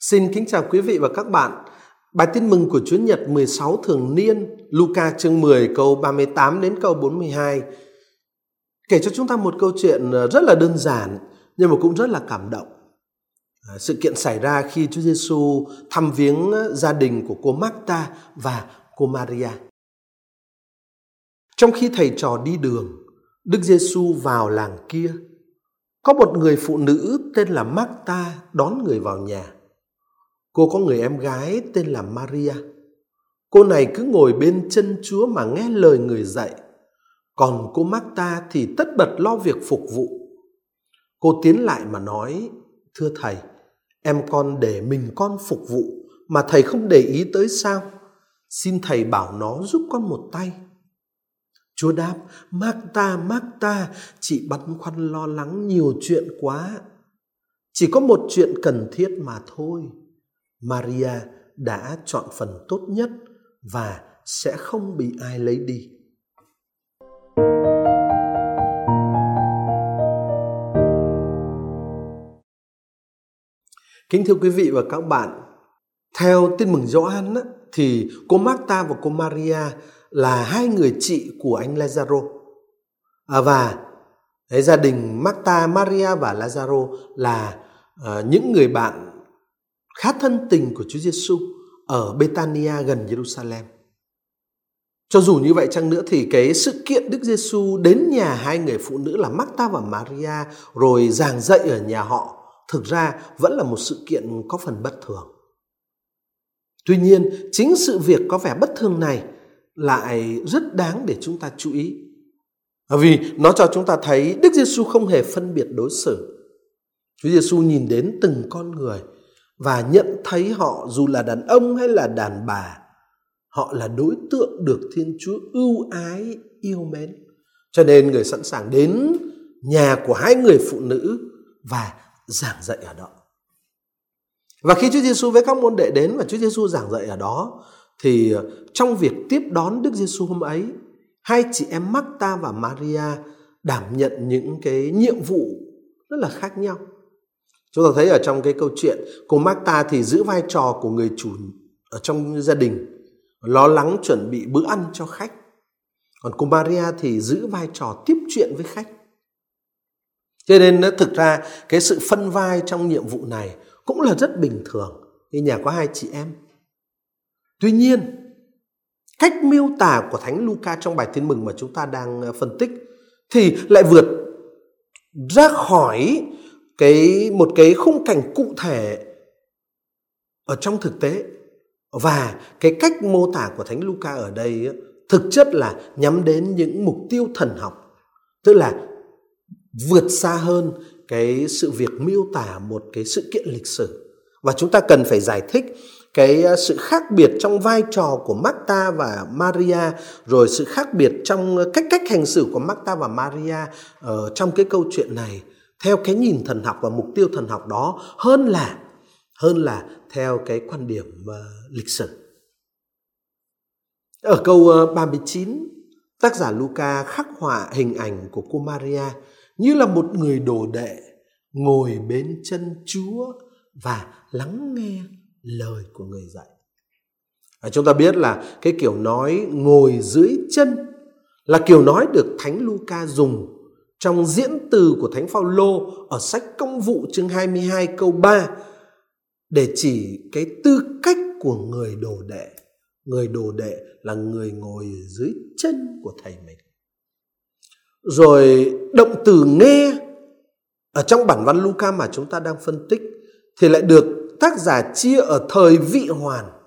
Xin kính chào quý vị và các bạn. Bài tin mừng của Chúa Nhật 16 thường niên, Luca chương 10 câu 38 đến câu 42 kể cho chúng ta một câu chuyện ờ, rất là đơn giản nhưng mà cũng rất là cảm động. Ờ, sự kiện xảy ra khi Chúa Giêsu thăm viếng ờ, gia đình của cô Marta và cô Maria. Trong khi thầy trò đi đường, Đức Giêsu vào làng kia. Có một người phụ nữ tên là Marta đón người vào nhà. Cô có người em gái tên là Maria. Cô này cứ ngồi bên chân Chúa mà nghe lời người dạy. Còn cô Marta thì tất bật lo việc phục vụ. Cô tiến lại mà nói, thưa thầy, em con để mình con phục vụ mà thầy không để ý tới sao? Xin thầy bảo nó giúp con một tay. Chúa đáp, Marta, Marta, chị băn khoăn lo lắng nhiều chuyện quá. Chỉ có một chuyện cần thiết mà thôi. Maria đã chọn phần tốt nhất và sẽ không bị ai lấy đi. Kính thưa quý vị và các bạn, theo tin mừng Gioan thì cô Marta và cô Maria là hai người chị của anh Lazaro. À, và đấy, gia đình Marta, Maria và Lazaro là uh, những người bạn khá thân tình của Chúa Giêsu ở Betania gần Jerusalem. Cho dù như vậy chăng nữa thì cái sự kiện Đức Giêsu đến nhà hai người phụ nữ là Marta và Maria rồi giảng dạy ở nhà họ thực ra vẫn là một sự kiện có phần bất thường. Tuy nhiên, chính sự việc có vẻ bất thường này lại rất đáng để chúng ta chú ý. Vì nó cho chúng ta thấy Đức Giêsu không hề phân biệt đối xử. Chúa Giêsu nhìn đến từng con người và nhận thấy họ dù là đàn ông hay là đàn bà, họ là đối tượng được thiên chúa ưu ái, yêu mến. Cho nên người sẵn sàng đến nhà của hai người phụ nữ và giảng dạy ở đó. Và khi Chúa Giêsu với các môn đệ đến và Chúa Giêsu giảng dạy ở đó, thì ờ, trong việc tiếp đón Đức Giêsu hôm ấy, hai chị em Marta và Maria đảm nhận những cái nhiệm vụ rất là khác nhau. Chúng ta thấy ở trong cái câu chuyện cô Marta thì giữ vai trò của người chủ ở trong gia đình, lo lắng chuẩn bị bữa ăn cho khách. Còn cô Maria thì giữ vai trò tiếp chuyện với khách. Cho nên nó thực ra cái sự phân vai trong nhiệm vụ này cũng là rất bình thường khi nhà có hai chị em. Tuy nhiên, cách miêu tả của Thánh Luca trong bài tin mừng mà chúng ta đang ờ, phân tích thì lại vượt ra khỏi cái, một cái khung cảnh cụ thể ở trong thực tế. Và cái cách mô tả của thánh Luca ở đây thực chất là nhắm đến những mục tiêu thần học. Tức là vượt xa hơn cái sự việc miêu tả một cái sự kiện lịch sử. Và chúng ta cần phải giải thích cái à, sự khác biệt trong vai trò của Marta và Maria, rồi sự khác biệt trong à, cách cách hành xử của Marta và Maria ở trong cái câu chuyện này theo cái nhìn thần học và mục tiêu thần học đó hơn là hơn là theo cái quan điểm uh, lịch sử. Ở câu ờ, uh, 39, tác giả Luca khắc họa hình ảnh của cô Maria như là một người đồ đệ ngồi bên chân Chúa và lắng nghe lời của người dạy. À, chúng ta biết là cái kiểu nói ngồi dưới chân là kiểu nói được Thánh Luca dùng trong diễn từ của Thánh Phaolô ở sách Công vụ chương 22 câu 3 để chỉ cái tư cách của người đồ đệ. Người đồ đệ là người ngồi dưới chân của thầy mình. Rồi động từ nghe, ở trong bản văn Luca mà chúng ta đang phân tích, thì lại được tác giả chia ở thời vị hoàn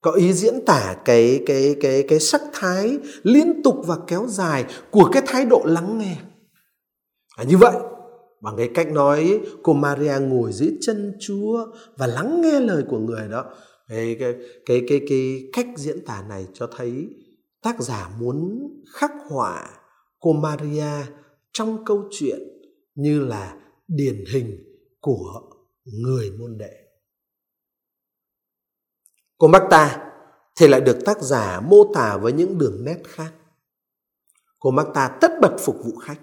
có ý diễn tả cái cái cái cái sắc thái liên tục và kéo dài của cái thái độ lắng nghe. À, như vậy bằng cái cách nói cô Maria ngồi dưới chân Chúa và lắng nghe lời của người đó. Cái cái cái cái, cái cách diễn tả này cho thấy tác giả muốn khắc họa cô Maria trong câu chuyện như là điển hình của người môn đệ. Cô ta thì lại được tác giả mô tả với những đường nét khác. Cô Marta tất bật phục vụ khách.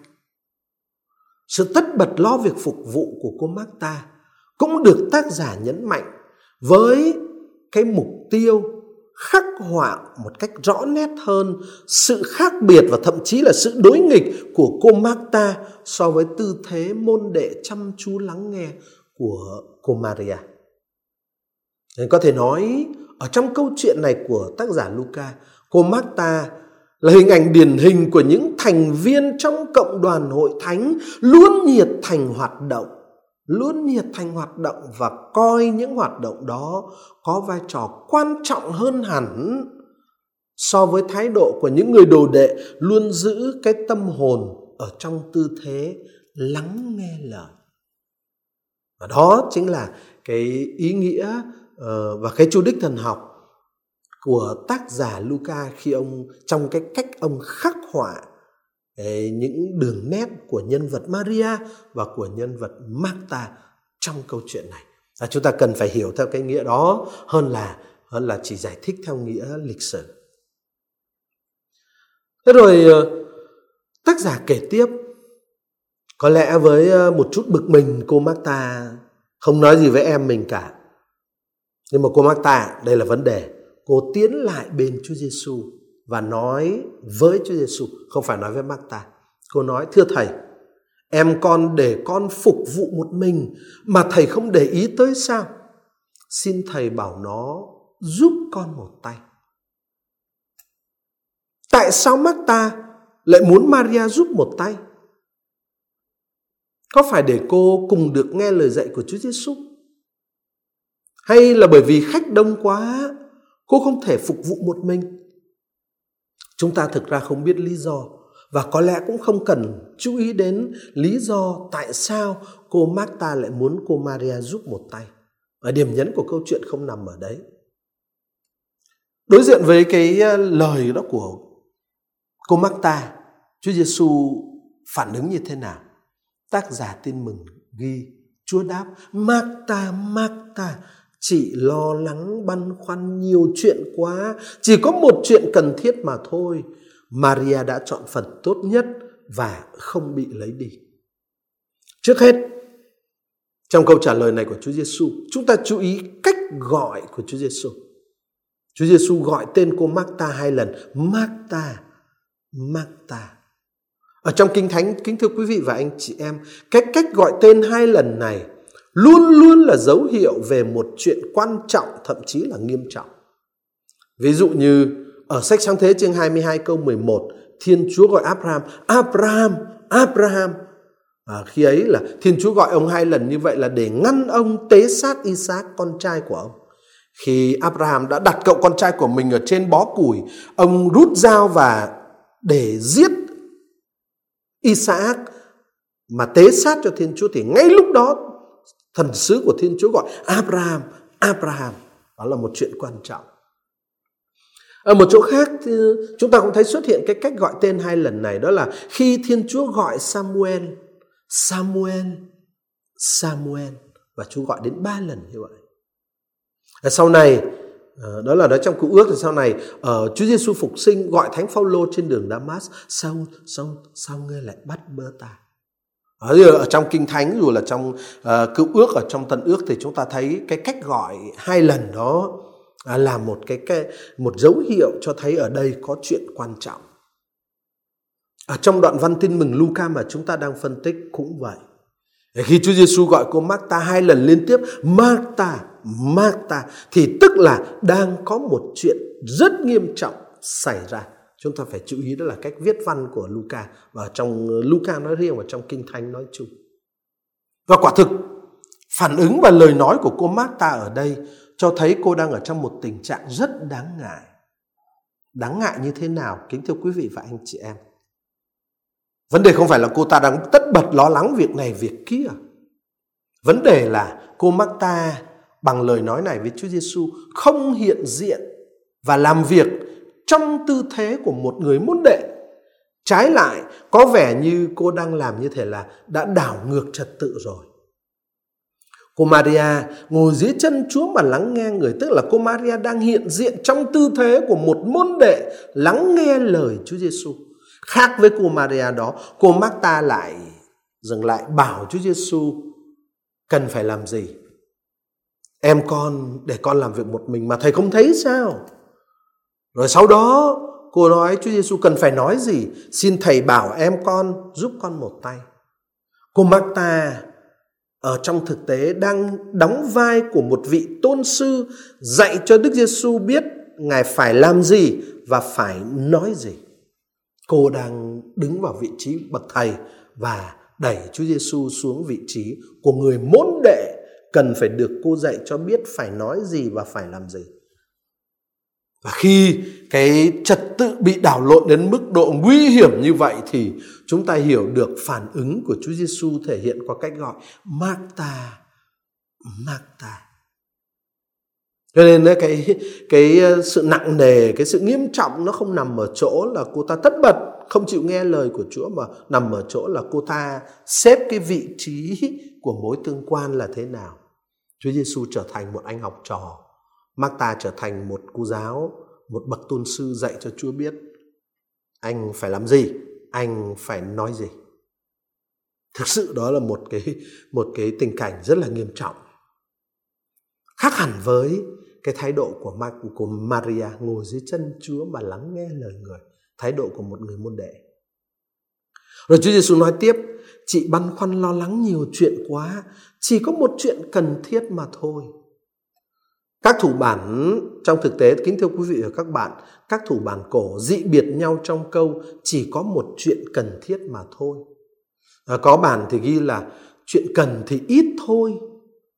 Sự tất bật lo việc phục vụ của cô Marta cũng được tác giả nhấn mạnh với cái mục tiêu khắc họa một cách rõ nét hơn sự khác biệt và thậm chí là sự đối nghịch của cô Marta so với tư thế môn đệ chăm chú lắng nghe của cô Maria. Nên có thể nói ở trong câu chuyện này của tác giả Luca, cô Marta là hình ảnh điển hình của những thành viên trong cộng đoàn hội thánh luôn nhiệt thành hoạt động luôn nhiệt thành hoạt động và coi những hoạt động đó có vai trò quan trọng hơn hẳn so với thái độ của những người đồ đệ luôn giữ cái tâm hồn ở trong tư thế lắng nghe lời. Và đó chính là cái ý nghĩa Ờ, và cái chủ đích thần học của tác giả Luca khi ông trong cái cách ông khắc họa những đường nét của nhân vật Maria và của nhân vật Marta trong câu chuyện này. À, chúng ta cần phải hiểu theo cái nghĩa đó hơn là hơn là chỉ giải thích theo nghĩa lịch sử. Thế rồi ờ, tác giả kể tiếp có lẽ với ờ, một chút bực mình cô Marta không nói gì với em mình cả. Nhưng mà cô Marta, đây là vấn đề. Cô tiến lại bên Chúa Giêsu và nói với Chúa Giêsu, không phải nói với Marta. Cô nói: "Thưa thầy, em con để con phục vụ một mình mà thầy không để ý tới sao? Xin thầy bảo nó giúp con một tay." Tại sao Marta lại muốn Maria giúp một tay? Có phải để cô cùng được nghe lời dạy của Chúa Giêsu? Hay là bởi vì khách đông quá, cô không thể phục vụ một mình? Chúng ta thực ra không biết lý do và có lẽ cũng không cần chú ý đến lý do tại sao cô Marta lại muốn cô Maria giúp một tay. Ở điểm nhấn của câu chuyện không nằm ở đấy. Đối diện với cái ờ, lời đó của cô Marta, Chúa Giêsu phản ứng như thế nào? Tác giả tin mừng ghi Chúa đáp Marta Marta Chị lo lắng băn khoăn nhiều chuyện quá. Chỉ có một chuyện cần thiết mà thôi. Maria đã chọn phần tốt nhất Và không bị lấy đi. Trước hết Trong câu trả lời này của Chúa Giêsu, Chúng ta chú ý cách gọi của Chúa Giêsu. Chúa Giêsu gọi tên cô Marta hai lần. Marta Marta Ở trong Kinh Thánh Kính thưa quý vị và anh chị em cái cách gọi tên hai lần này luôn luôn là dấu hiệu về một chuyện quan trọng thậm chí là nghiêm trọng. Ví dụ như ở sách sáng thế chương 22 câu 11 Thiên Chúa gọi Abraham Abraham Abraham à, Khi ấy là Thiên Chúa gọi ông hai lần như vậy là để ngăn ông tế sát Isaac con trai của ông Khi Abraham đã đặt cậu con trai của mình ở trên bó củi Ông rút dao và để giết Isaac mà tế sát cho Thiên Chúa thì ngay lúc đó Thần sứ của Thiên Chúa gọi Abraham, Abraham. Đó là một chuyện quan trọng. Ở một chỗ khác chúng ta cũng thấy xuất hiện cái cách gọi tên hai lần này đó là khi Thiên Chúa gọi Samuel, Samuel, Samuel và Chúa gọi đến ba lần như vậy. Ở sau này ờ, đó là đó trong cựu ước thì sau này ở Chúa Giêsu phục sinh gọi Thánh Phaolô trên đường Damas sao sao sao ngươi lại bắt bơ ta Ờ, ở trong kinh thánh dù là trong uh, cựu ước ở trong tân ước thì chúng ta thấy cái cách gọi hai lần đó à, là một cái, cái một dấu hiệu cho thấy ở đây có chuyện quan trọng. Ở trong đoạn văn tin mừng Luca mà chúng ta đang phân tích cũng vậy. Khi Chúa Giêsu gọi cô Marta hai lần liên tiếp Marta Marta thì tức là đang có một chuyện rất nghiêm trọng xảy ra chúng ta phải chú ý đó là cách viết văn của Luca. Và trong ờ, Luca nói riêng và trong kinh thánh nói chung. Và quả thực, phản ứng và lời nói của cô Marta ở đây cho thấy cô đang ở trong một tình trạng rất đáng ngại. Đáng ngại như thế nào? Kính thưa quý vị và anh chị em. Vấn đề không phải là cô ta đang tất bật lo lắng việc này, việc kia. Vấn đề là cô Marta bằng lời nói này với Chúa Giêsu không hiện diện và làm việc trong tư thế của một người môn đệ. Trái lại, có vẻ như cô đang làm như thế là đã đảo ngược trật tự rồi. Cô Maria ngồi dưới chân Chúa mà lắng nghe người, tức là cô Maria đang hiện diện trong tư thế của một môn đệ lắng nghe lời Chúa Giêsu. Khác với cô Maria đó, cô Marta lại dừng lại bảo Chúa Giêsu cần phải làm gì em con để con làm việc một mình mà thầy không thấy sao? Rồi sau đó, cô nói, Chúa Giêsu cần phải nói gì? Xin thầy bảo em con giúp con một tay. Cô Marta ở trong thực tế, đang đóng vai của một vị tôn sư dạy cho Đức Giêsu biết ngài phải làm gì và phải nói gì. Cô đang đứng vào vị trí bậc thầy và đẩy Chúa Giêsu xuống vị trí của người môn đệ cần phải được cô dạy cho biết phải nói gì và phải làm gì. Và khi cái trật tự bị đảo lộn đến mức độ nguy hiểm như vậy thì chúng ta hiểu được phản ứng của Chúa Giêsu thể hiện qua cách gọi Marta, Marta. Cho nên cái cái ờ, sự nặng nề, cái sự nghiêm trọng nó không nằm ở chỗ là cô ta tất bật không chịu nghe lời của Chúa mà nằm ở chỗ là cô ta xếp cái vị trí của mối tương quan là thế nào. Chúa Giêsu trở thành một anh học trò, Marta trở thành một cô giáo, một bậc tôn sư dạy cho Chúa biết anh phải làm gì, anh phải nói gì. Thực sự đó là một cái một cái tình cảnh rất là nghiêm trọng. Khác hẳn với cái thái độ của Ma, của Maria ngồi dưới chân Chúa mà lắng nghe lời người, thái độ của một người môn đệ. Rồi Chúa Giêsu nói tiếp, chị băn khoăn lo lắng nhiều chuyện quá, chỉ có một chuyện cần thiết mà thôi. Các thủ bản trong thực tế, kính thưa quý vị và các bạn, các thủ bản cổ dị biệt nhau trong câu chỉ có một chuyện cần thiết mà thôi. À, có bản thì ghi là chuyện cần thì ít thôi,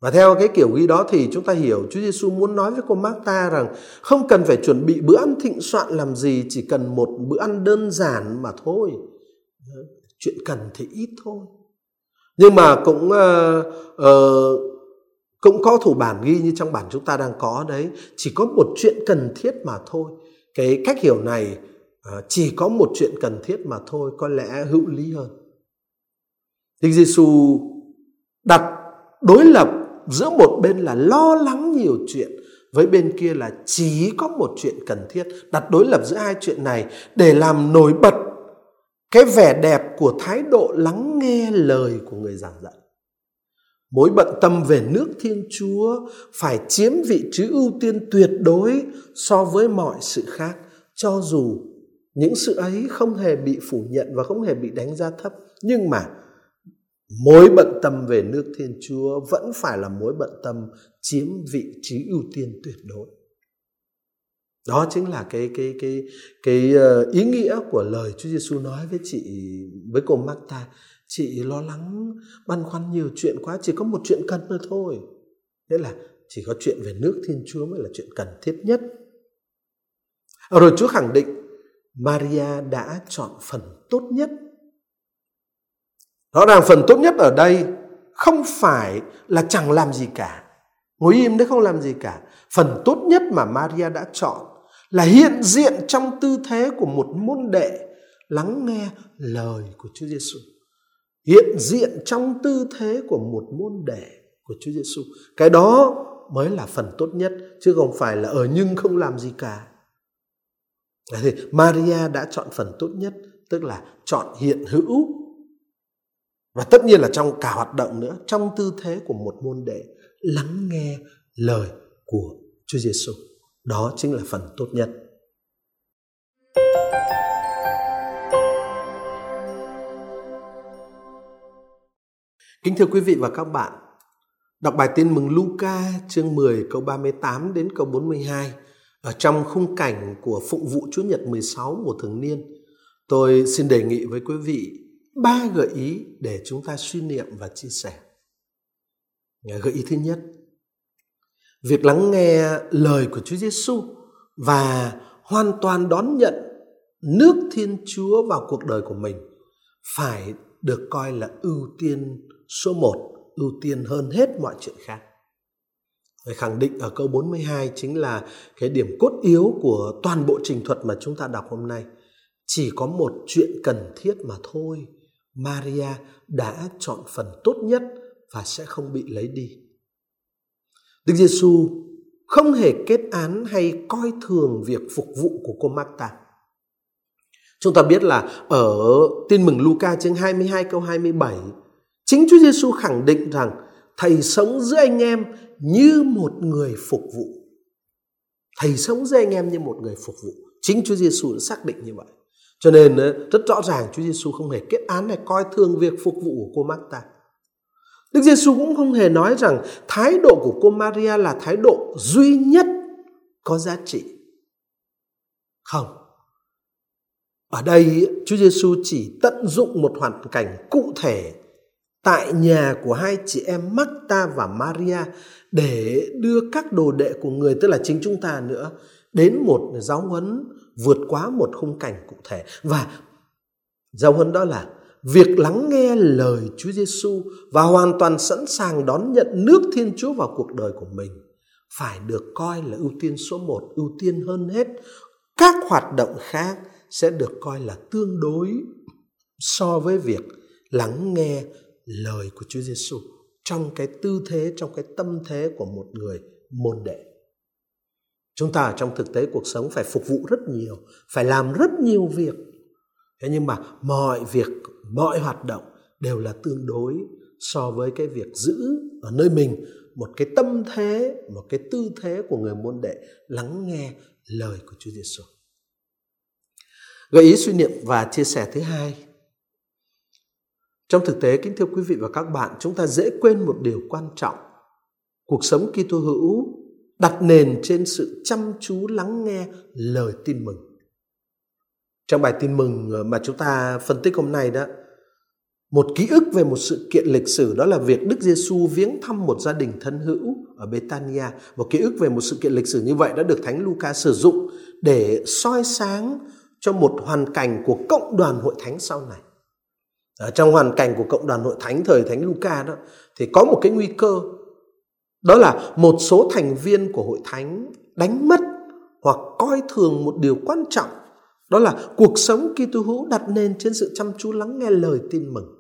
và theo cái kiểu ghi đó thì chúng ta hiểu Chúa Giêsu muốn nói với cô Marta rằng không cần phải chuẩn bị bữa ăn thịnh soạn làm gì, chỉ cần một bữa ăn đơn giản mà thôi. Chuyện cần thì ít thôi. Nhưng mà cũng uh, uh, cũng có thủ bản ghi như trong bản chúng ta đang có đấy, chỉ có một chuyện cần thiết mà thôi. Cái cách hiểu này ờ, chỉ có một chuyện cần thiết mà thôi có lẽ hữu lý hơn. Đức Giêsu đặt đối lập giữa một bên là lo lắng nhiều chuyện với bên kia là chỉ có một chuyện cần thiết đặt đối lập giữa hai chuyện này để làm nổi bật cái vẻ đẹp của thái độ lắng nghe lời của người giảng dạy mối bận tâm về nước thiên chúa phải chiếm vị trí ưu tiên tuyệt đối so với mọi sự khác. Cho dù những sự ấy không hề bị phủ nhận và không hề bị đánh giá thấp, nhưng mà mối bận tâm về nước thiên chúa vẫn phải là mối bận tâm chiếm vị trí ưu tiên tuyệt đối. Đó chính là cái cái cái cái ờ, ý nghĩa của lời Chúa Giêsu nói với chị, với cô Marta chị lo lắng, băn khoăn nhiều chuyện quá, chỉ có một chuyện cần nữa thôi nghĩa là chỉ có chuyện về nước thiên chúa mới là chuyện cần thiết nhất rồi chúa khẳng định, maria đã chọn phần tốt nhất Rõ ràng phần tốt nhất ở đây không phải là chẳng làm gì cả. Ngồi im đấy không làm gì cả. Phần tốt nhất mà Maria đã chọn là hiện diện trong tư thế của một môn đệ lắng nghe lời của Chúa Giêsu. Hiện diện trong tư thế của một môn đệ của Chúa Giêsu. Cái đó mới là phần tốt nhất chứ không phải là ở nhưng không làm gì cả. Thì Maria đã chọn phần tốt nhất tức là chọn hiện hữu và tất nhiên là trong cả hoạt động nữa, trong tư thế của một môn đệ lắng nghe lời của Chúa Giêsu. Đó chính là phần tốt nhất. Kính thưa quý vị và các bạn, đọc bài tin mừng Luca chương 10 câu 38 đến câu 42 ở trong khung cảnh của phụng vụ Chúa Nhật 16 mùa thường niên. Tôi xin đề nghị với quý vị ba gợi ý để chúng ta suy niệm và chia sẻ. Gợi ý thứ nhất, việc lắng nghe lời của Chúa Giêsu và hoàn toàn đón nhận nước Thiên Chúa vào cuộc đời của mình phải được coi là ưu tiên số một, ưu tiên hơn hết mọi chuyện khác. Phải khẳng định ở câu 42 chính là cái điểm cốt yếu của toàn bộ trình thuật mà chúng ta đọc hôm nay. Chỉ có một chuyện cần thiết mà thôi Maria đã chọn phần tốt nhất và sẽ không bị lấy đi. Đức Giêsu không hề kết án hay coi thường việc phục vụ của cô Marta. Chúng ta biết là ở Tin mừng Luca chương 22 câu 27, chính Chúa Giêsu khẳng định rằng thầy sống giữa anh em như một người phục vụ. Thầy sống giữa anh em như một người phục vụ. Chính Chúa Giêsu đã xác định như vậy. Cho nên ờ, rất rõ ràng Chúa Giêsu không hề kết án hay coi thường việc phục vụ của cô Marta. Đức Giêsu cũng không hề nói rằng thái độ của cô Maria là thái độ duy nhất có giá trị. Không. Ở đây, Chúa Giêsu chỉ tận dụng một hoàn cảnh cụ thể tại nhà của hai chị em Marta và Maria để đưa các đồ đệ của người tức là chính chúng ta nữa đến một giáo huấn vượt quá một khung cảnh cụ thể và giáo huấn đó là việc lắng nghe lời Chúa Giêsu và hoàn toàn sẵn sàng đón nhận nước Thiên Chúa vào cuộc đời của mình phải được coi là ưu tiên số một, ưu tiên hơn hết. Các hoạt động khác sẽ được coi là tương đối so với việc lắng nghe lời của Chúa Giêsu trong cái tư thế, trong cái tâm thế của một người môn đệ. Chúng ta trong thực tế cuộc sống phải phục vụ rất nhiều, phải làm rất nhiều việc. Thế nhưng mà mọi việc, mọi hoạt động đều là tương đối so với cái việc giữ ở nơi mình một cái tâm thế, một cái tư thế của người môn đệ lắng nghe lời của Chúa Giêsu. Gợi ý suy niệm và chia sẻ thứ hai. Trong thực tế, kính thưa quý vị và các bạn, chúng ta dễ quên một điều quan trọng. Cuộc sống Kitô hữu đặt nền trên sự chăm chú lắng nghe lời tin mừng. Trong bài tin mừng ờ, mà chúng ta phân tích hôm nay đó, một ký ức về một sự kiện lịch sử đó là việc Đức Giêsu viếng thăm một gia đình thân hữu ở Betania. Một ký ức về một sự kiện lịch sử như vậy đã được Thánh Luca sử dụng để soi sáng cho một hoàn cảnh của cộng đoàn hội thánh sau này à, trong hoàn cảnh của cộng đoàn hội thánh thời Thánh Luca đó thì có một cái nguy cơ đó là một số thành viên của hội thánh đánh mất hoặc coi thường một điều quan trọng đó là cuộc sống Kitô hữu đặt nền trên sự chăm chú lắng nghe lời tin mừng.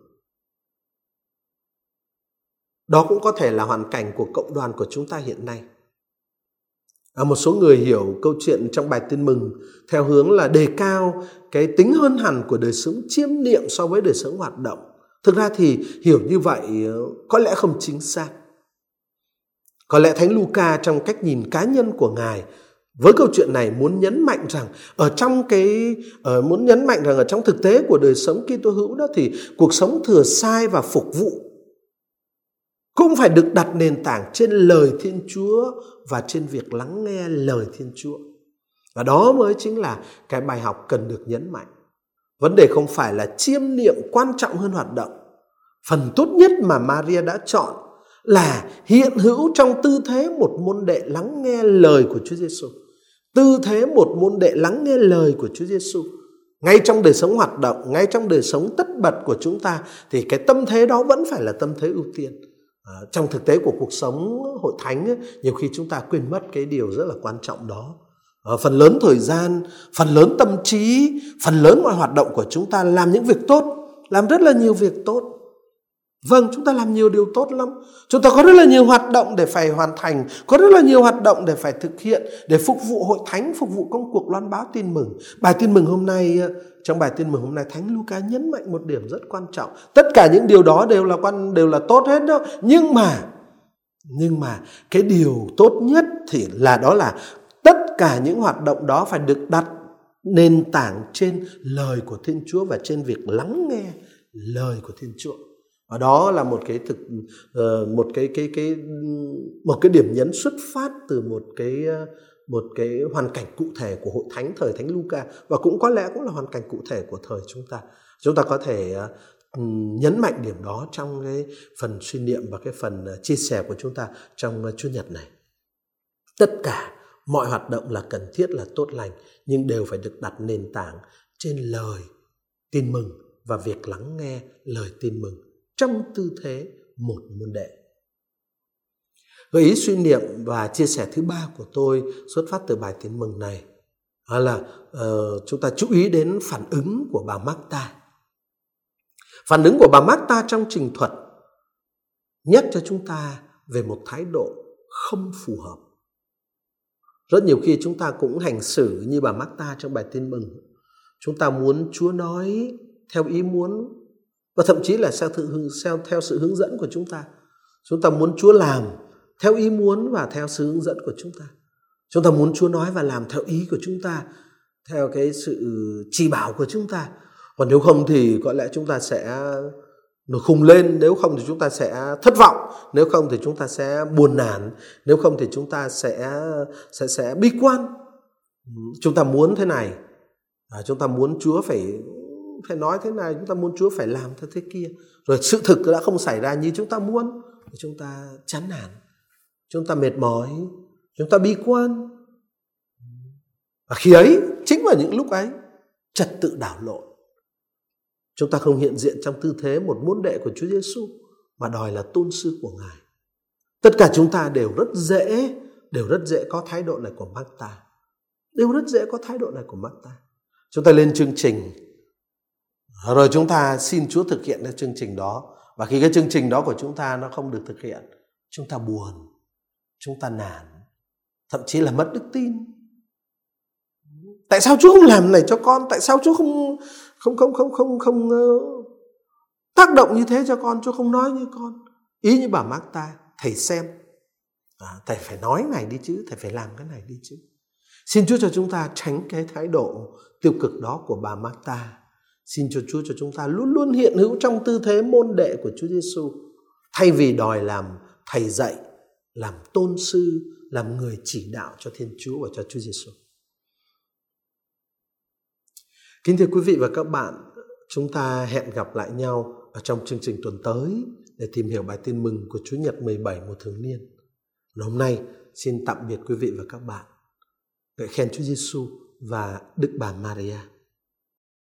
Đó cũng có thể là hoàn cảnh của cộng đoàn của chúng ta hiện nay. À, một số người hiểu câu chuyện trong bài tin mừng theo hướng là đề cao cái tính hơn hẳn của đời sống chiêm niệm so với đời sống hoạt động. Thực ra thì hiểu như vậy ờ, có lẽ không chính xác. Có lẽ Thánh Luca trong cách nhìn cá nhân của Ngài với câu chuyện này muốn nhấn mạnh rằng ở trong cái ở muốn nhấn mạnh rằng ở trong thực tế của đời sống Kitô hữu đó thì cuộc sống thừa sai và phục vụ cũng phải được đặt nền tảng trên lời Thiên Chúa và trên việc lắng nghe lời Thiên Chúa. Và đó mới chính là cái bài học cần được nhấn mạnh. Vấn đề không phải là chiêm niệm quan trọng hơn hoạt động. Phần tốt nhất mà Maria đã chọn là hiện hữu trong tư thế một môn đệ lắng nghe lời của Chúa Giêsu. Tư thế một môn đệ lắng nghe lời của Chúa Giêsu. Ngay trong đời sống hoạt động, ngay trong đời sống tất bật của chúng ta thì cái tâm thế đó vẫn phải là tâm thế ưu tiên. Ờ, trong thực tế của cuộc sống hội thánh nhiều khi chúng ta quên mất cái điều rất là quan trọng đó. Ờ, phần lớn thời gian, phần lớn tâm trí, phần lớn mọi hoạt động của chúng ta làm những việc tốt, làm rất là nhiều việc tốt Vâng, chúng ta làm nhiều điều tốt lắm. Chúng ta có rất là nhiều hoạt động để phải hoàn thành, có rất là nhiều hoạt động để phải thực hiện để phục vụ hội thánh, phục vụ công cuộc loan báo tin mừng. Bài tin mừng hôm nay ờ, trong bài tin mừng hôm nay Thánh Luca nhấn mạnh một điểm rất quan trọng. Tất cả những điều đó đều là quan đều là tốt hết đó, nhưng mà nhưng mà cái điều tốt nhất thì là đó là tất cả những hoạt động đó phải được đặt nền tảng trên lời của Thiên Chúa và trên việc lắng nghe lời của Thiên Chúa và đó là một cái thực ờ, một cái cái cái, một cái điểm nhấn xuất phát từ một cái ờ, một cái hoàn cảnh cụ thể của hội thánh, thời thánh Luca. Và cũng có lẽ cũng là hoàn cảnh cụ thể của thời chúng ta. Chúng ta có thể ờ, ừ, nhấn mạnh điểm đó trong cái phần suy niệm và cái phần chia sẻ của chúng ta trong chủ nhật này. Tất cả mọi hoạt động là cần thiết, là tốt lành, nhưng đều phải được đặt nền tảng trên lời tin mừng và việc lắng nghe lời tin mừng trong tư thế một môn đệ. Gợi ý suy niệm và chia sẻ thứ ba của tôi xuất phát từ bài tin mừng này là uh, chúng ta chú ý đến phản ứng của bà Marta. Phản ứng của bà Marta trong trình thuật nhắc cho chúng ta về một thái độ không phù hợp. Rất nhiều khi chúng ta cũng hành xử như bà Marta trong bài tin mừng. Chúng ta muốn Chúa nói theo ý muốn và thậm chí là theo, theo, theo sự hướng dẫn của chúng ta. Chúng ta muốn Chúa làm theo ý muốn và theo sự hướng dẫn của chúng ta. Chúng ta muốn chúa nói và làm theo ý của chúng ta theo cái sự chỉ bảo của chúng ta. Còn nếu không thì có lẽ chúng ta sẽ nó khùng lên nếu không thì chúng ta sẽ thất vọng nếu không thì chúng ta sẽ buồn nản nếu không thì chúng ta sẽ sẽ sẽ bi quan. Chúng ta muốn thế này à, chúng ta muốn chúa phải phải nói thế này chúng ta muốn chúa phải làm theo thế kia rồi sự thực đã không xảy ra như chúng ta muốn chúng ta chán nản chúng ta mệt mỏi chúng ta bi quan và khi ấy chính vào những lúc ấy trật tự đảo lộn chúng ta không hiện diện trong tư thế một môn đệ của Chúa Giêsu mà đòi là tôn sư của Ngài. Tất cả chúng ta đều rất dễ, đều rất dễ có thái độ này của Marta. Đều rất dễ có thái độ này của Marta. Chúng ta lên chương trình rồi chúng ta xin Chúa thực hiện cái chương trình đó và khi cái chương trình đó của chúng ta nó không được thực hiện, chúng ta buồn, chúng ta nản, thậm chí là mất đức tin. Tại sao Chúa không làm này cho con? Tại sao Chúa không không không không không không uh, tác động như thế cho con Chúa không nói như con? Ý như bà Marta, thầy xem, à, thầy phải nói này đi chứ, thầy phải làm cái này đi chứ. Xin Chúa cho chúng ta tránh cái thái độ tiêu cực đó của bà Marta. Xin cho Chúa cho chúng ta luôn luôn hiện hữu trong tư thế môn đệ của Chúa Giêsu, thay vì đòi làm thầy dạy, làm tôn sư, làm người chỉ đạo cho Thiên Chúa và cho Chúa Giêsu. Kính thưa quý vị và các bạn, chúng ta hẹn gặp lại nhau ở trong chương trình tuần tới để tìm hiểu bài tin mừng của Chúa Nhật 17 mùa thường niên. Và hôm nay xin tạm biệt quý vị và các bạn. Ngợi khen Chúa Giêsu và Đức Bà Maria.